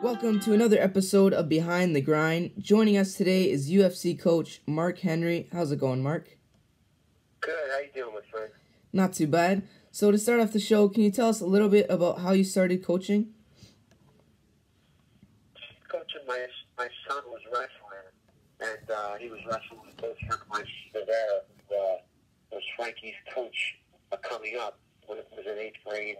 Welcome to another episode of Behind the Grind. Joining us today is UFC coach Mark Henry. How's it going, Mark? Good. How you doing, my friend? Not too bad. So to start off the show, can you tell us a little bit about how you started coaching? Coaching my my son was wrestling, and uh, he was wrestling with close friend of mine, Rivera, who uh, was Frankie's coach uh, coming up when it was in eighth grade,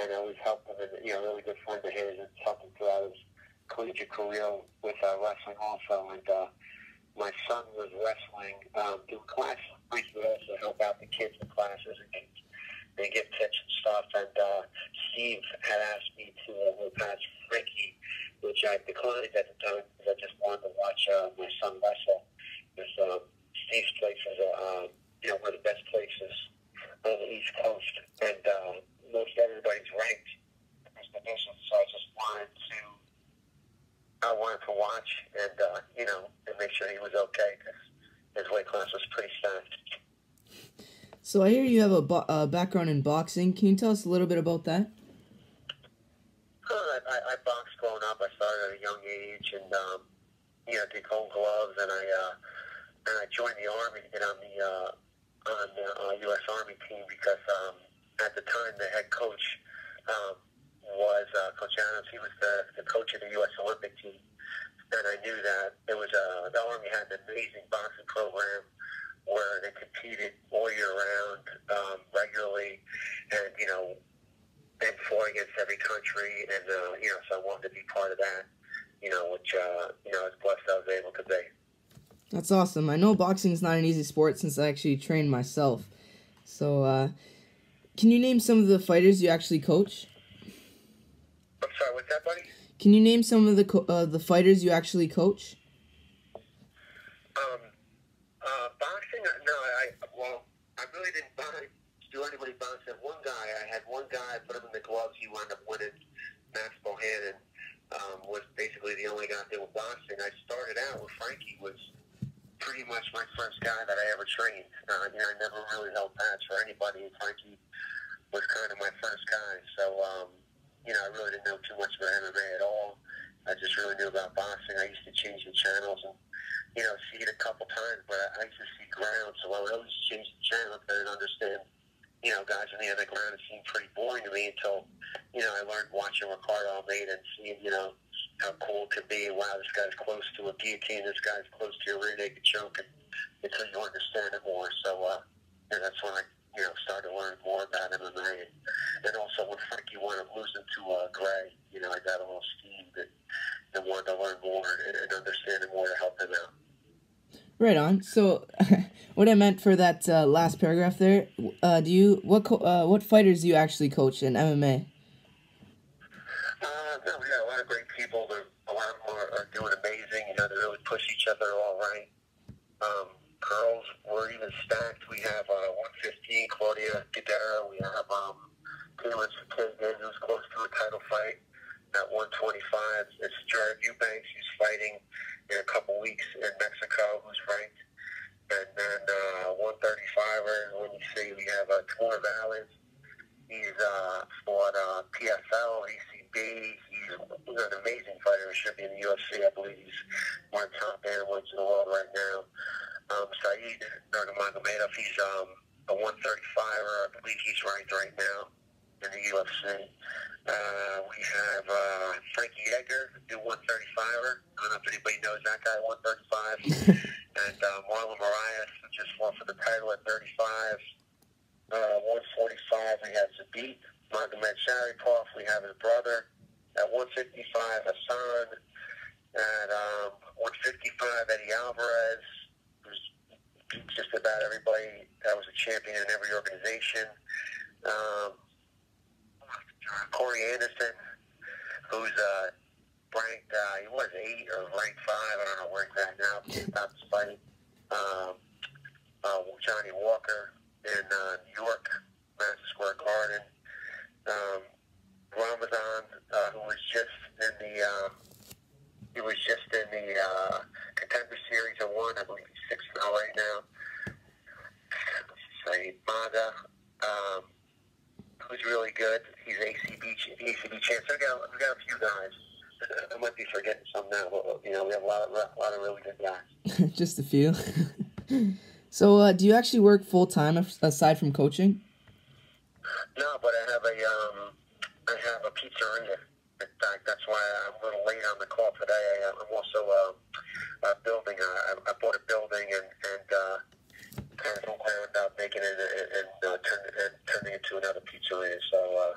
and I was helping you know, really good friend of his, and helping throughout his collegiate career with uh, wrestling also, and. Uh, my son was wrestling, um, doing classes. Frankie would also help out the kids in classes and they get tips and stuff. And uh, Steve had asked me to uh, pass Ricky, which I declined at the time because I just wanted to watch uh, my son wrestle. Because um, Steve's place is, uh, you know, one of the best places on the East Coast, and uh, most everybody's ranked as division. So I just wanted to, I wanted to watch and uh, you know, and make sure he was okay because his weight class was pretty stacked. So I hear you have a bo- uh, background in boxing. Can you tell us a little bit about that? Uh, I, I, I boxed growing up. I started at a young age, and um, you know, did gold gloves, and I uh, and I joined the army to get on the uh, on the uh, U.S. Army team because um, at the time the head coach um, was Adams. He was the, the coach of the U.S. Olympic team, and I knew that it was uh, the Army had an amazing boxing program where they competed all year round, um, regularly, and you know, and fought against every country, and uh, you know, so I wanted to be part of that, you know, which uh, you know, I was blessed I was able to be. That's awesome. I know boxing is not an easy sport since I actually trained myself. So, uh, can you name some of the fighters you actually coach? Sorry, what's that, buddy? Can you name some of the co- uh, the fighters you actually coach? Um, uh, boxing? uh, No, I well, I really didn't buy, do anybody boxing. One guy, I had one guy, I put him in the gloves. He wound up winning. Max Bohannon um, was basically the only guy doing boxing. I started out with Frankie was pretty much my first guy that I ever trained. Uh, you know, I never really held pads for anybody. Frankie was kind of my first guy. So, um, you know, I really didn't know too much about MMA at all. I just really knew about boxing. I used to change the channels and you know, see it a couple times, but I used to see ground, so I would always change the channel because I didn't understand, you know, guys in the other ground. It seemed pretty boring to me until, you know, I learned watching Ricardo Almeida and seeing, you know, how cool it could be. Wow, this guy's close to a guillotine. This guy's close to a rear naked choke. And until you understand it more. So, uh, and that's when I, you know, started to learn more about MMA. And, and also when Frankie lose him to uh, Gray, you know, I got a little steam that, and wanted to learn more and, and understand it more to help him out. Right on. So, what I meant for that uh, last paragraph there, uh, do you what co- uh, what fighters do you actually coach in MMA? Uh, no, we got a lot of great people. They're, a lot of them are, are doing amazing. You know, they really push each other all right. Um, girls, we're even stacked. We have uh, 115, Claudia Gadelha. We have um, Taylor Kagan, who's close to a title fight at 125. It's Jared Eubanks, who's fighting in a couple weeks in Mexico, who's ranked. And then uh, 135er, when you see we have uh, Timur Valiev. He's uh, fought uh, PFL, ACB. He's, he's an amazing fighter. He should be in the UFC. I believe he's one of the top bantamweights in the world right now. Saeed Nurmagomedov, he's um, a 135er. I believe he's ranked right now in the UFC. Uh, we have uh, Frankie Edgar, new 135er. I don't know if anybody knows that guy, 135. and uh, Marlon Moraes, who just fought for the title at 35. Uh, 145, we have Zabit Magomedsharipov. We have his brother at 155, Hassan. At um, 155, Eddie Alvarez, just about everybody that was a champion in every organization. Um, Corey Anderson, who's uh, ranked, uh, he was eight or ranked five. I don't know where he's at now. About to fight um, uh, Johnny Walker in uh, New York, Madison Square Garden. Um, Ramazan, uh, who was just in the, um, he was just in the uh, contender series and won. I believe he's six now right now. Say Maga, um, who's really good. He's ACB ACB champ. So we got we got a few guys I might be forgetting some now, but you know, we have a lot of a lot of really good guys. Just a few. so, uh, do you actually work full time aside from coaching? No, but I have a um, I have a pizzeria. In fact, that's why I'm a little late on the call today. I, I'm also uh, building. I, I bought a building and and uh, up, making it and, and, uh, and turning it into another pizzeria. So. Uh,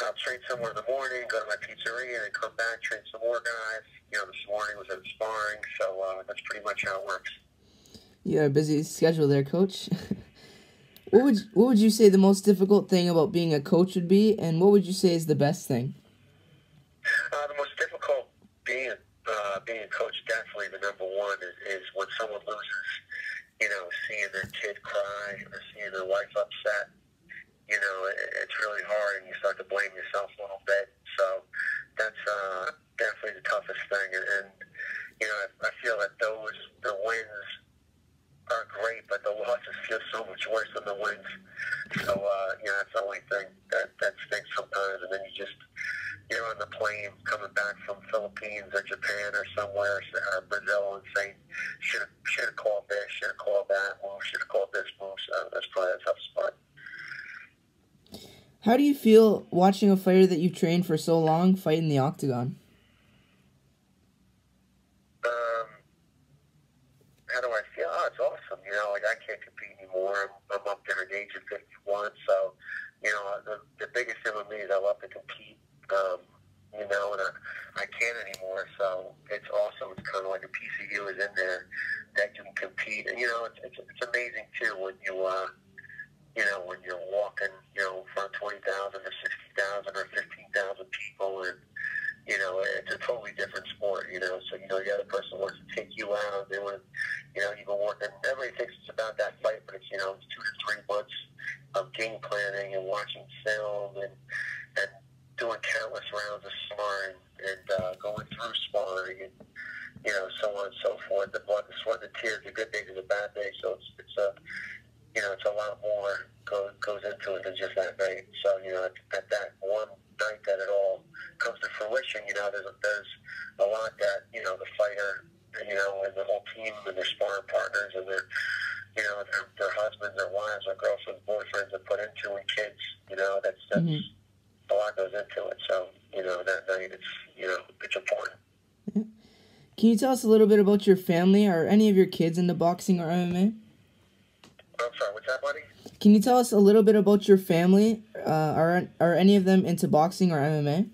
I'll train somewhere in the morning, go to my pizzeria, and come back, train some more guys. You know, this morning was at sparring, so uh, that's pretty much how it works. You got a busy schedule there, Coach. what would what would you say the most difficult thing about being a coach would be, and what would you say is the best thing? Uh, the most difficult being uh, being a coach, definitely the number one is, is when someone loses. You know, seeing their kid cry or seeing their wife upset you know, it, it's really hard and you start to blame yourself a little bit. So that's uh, definitely the toughest thing. And, and you know, I, I feel that those, the wins are great, but the losses feel so much worse than the wins. So, uh, you know, that's the only thing that, that stinks. And then you just, you're on the plane coming back from Philippines or Japan or somewhere, or Brazil, and saying, should should have called this, should have called that move, should have called this move. So that's probably a tough spot. How do you feel watching a fighter that you've trained for so long fight in the octagon? Um, how do I feel? Oh, it's awesome. You know, like I can't compete anymore. I'm, I'm up there at the age of 51, so you know, the, the biggest thing with me is I love to compete. Um, you know, and I, I can't anymore. So it's awesome. It's kind of like a you is in there that can compete, and you know, it's it's, it's amazing too when you. uh you know, when you're walking, you know, in front of 20,000 or 60,000 or 15,000 people and, you know, it's a totally different sport, you know. So, you know, the other person wants to take you out. They want, you know, you've been working. Everybody thinks it's about that fight, but it's, you know, it's two to three months of game planning and watching film and, and doing countless rounds of sparring and uh, going through sparring and, you know, so on and so forth. The blood, the sweat, the tears, the good days and the bad days. So it's, it's a, you know, it's a lot more goes goes into it than just that night. So you know, at, at that one night that it all comes to fruition, you know, there's there's a lot that you know the fighter, you know, and the whole team and their sparring partners and their you know their, their husbands, their wives, their girlfriends, boyfriends have put into and kids. You know, that's that's mm-hmm. a lot goes into it. So you know, that night it's you know it's important. Can you tell us a little bit about your family? Are any of your kids into boxing or MMA? I'm sorry, what's that, buddy? Can you tell us a little bit about your family? Uh, are are any of them into boxing or MMA?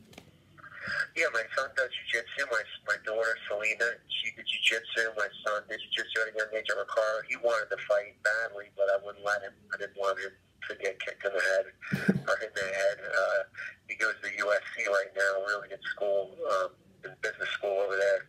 Yeah, my son does jiu-jitsu. My, my daughter, Selena, she did jiu-jitsu. My son did jiu-jitsu at a young age. Ricardo, he wanted to fight badly, but I wouldn't let him. I didn't want him to get kicked in the head or hit in the head. Uh, he goes to USC right now, really good school. Um, in business school over there.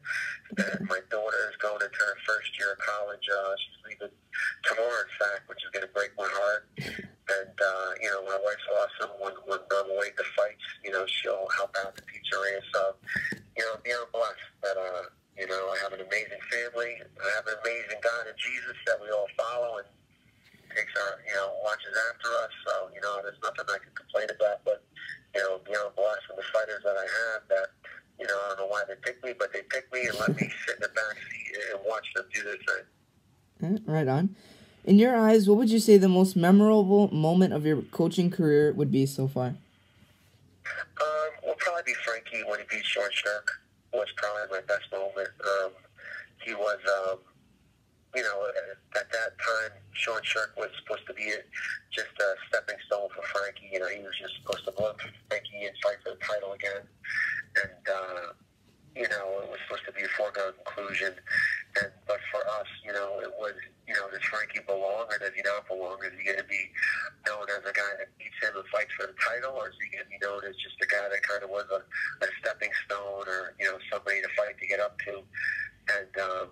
And my daughter is going into her first year of college. Uh, she's leaving tomorrow, in fact, which is going to break my heart. And, uh, you know, my wife's awesome. When, when I'm away to fights, you know, she'll help out the pizzeria. So, you know, beyond blessed that, uh, you know, I have an amazing family. I have an amazing God and Jesus that we all follow and takes our, you know, watches after us. So, you know, there's nothing I can complain about. But, you know, beyond blessed and the fighters that I have that, you know, I don't know why they picked me, but they picked me and let me sit in the back seat and watch them do their thing. Right on. In your eyes, what would you say the most memorable moment of your coaching career would be so far? Um, will probably be Frankie when he beat Sean Sherk. Was probably my best moment. Um, he was, um, you know, at that time, Sean Sherk was supposed to be just a stepping stone for Frankie. You know, he was just supposed to blow Frankie and fight for the title again and uh, you know it was supposed to be a foregone conclusion. And but for us, you know, it was you know does Frankie belong or does he not belong? Is he going to be known as a guy that beats him and fights for the title, or is he going to be known as just a guy that kind of was a, a stepping stone or you know somebody to fight to get up to? And um,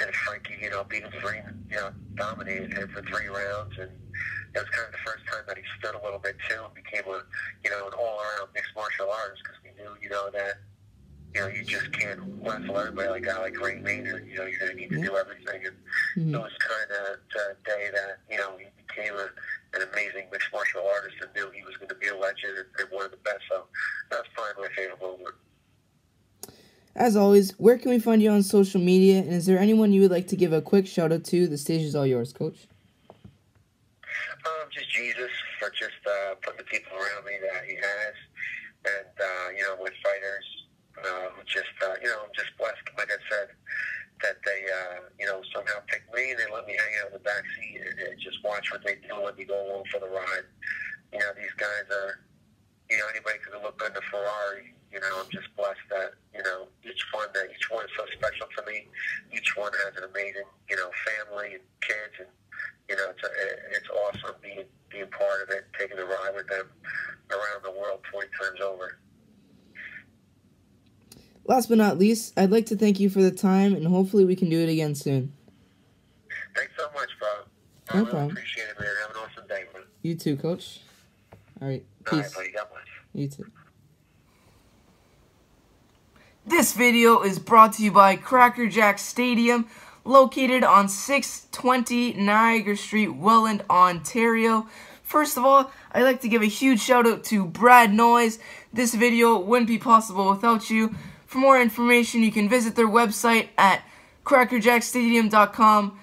and Frankie, you know, beat him three, you know, dominated him for three rounds and it was kind of the first time that he stood a little bit too and became a, you know, an all-around because we knew, you know, that, you know, you just can't wrestle everybody like guy like Gray Maynard. You know, you're to need to do everything. And mm-hmm. it was kind of the day that, you know, he became a, an amazing mixed martial artist and knew he was going to be a legend and, and one of the best. So that was probably my favorite moment. As always, where can we find you on social media? And is there anyone you would like to give a quick shout out to? The stage is all yours, Coach. Um, just Jesus for just uh, putting the people around me that He has, and uh, you know, with fighters, uh, just uh, you know, I'm just blessed. Like I said, that they uh, you know somehow picked me and they let me hang out in the back seat and, and just watch what they do and let me go along for the ride. You know, these guys are, you know, anybody could look good in a Ferrari. You know, I'm just blessed that you know each one that each one is so special to me. Each one has an amazing you know family and you know it's a, it's awesome being being part of it, taking the ride with them around the world 20 times over. Last but not least, I'd like to thank you for the time, and hopefully we can do it again soon. Thanks so much, bro. I No really problem. appreciate it, man. Have an awesome day, man. You too, Coach. All right, All right, peace. buddy. God bless. You too. This video is brought to you by Cracker Jack Stadium, located on 620 Niagara Street, Welland, Ontario. First of all, I'd like to give a huge shout out to Brad Noise. This video wouldn't be possible without you. For more information, you can visit their website at crackerjackstadium.com,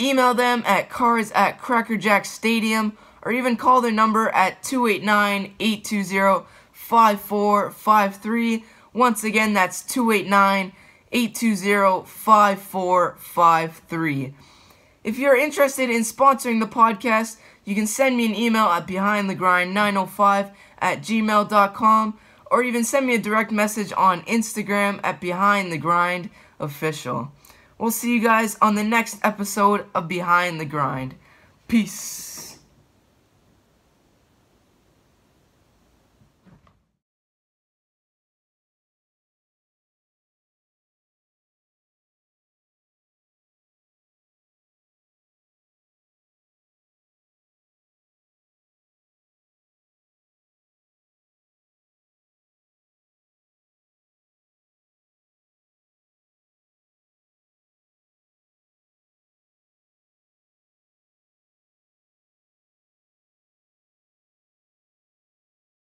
email them at cards at crackerjackstadium, or even call their number at 289 820 5453. Once again, that's 289 820 5453. If you're interested in sponsoring the podcast, you can send me an email at behindthegrind905 at gmail.com or even send me a direct message on Instagram at Behind the Grind official. We'll see you guys on the next episode of Behind the Grind. Peace.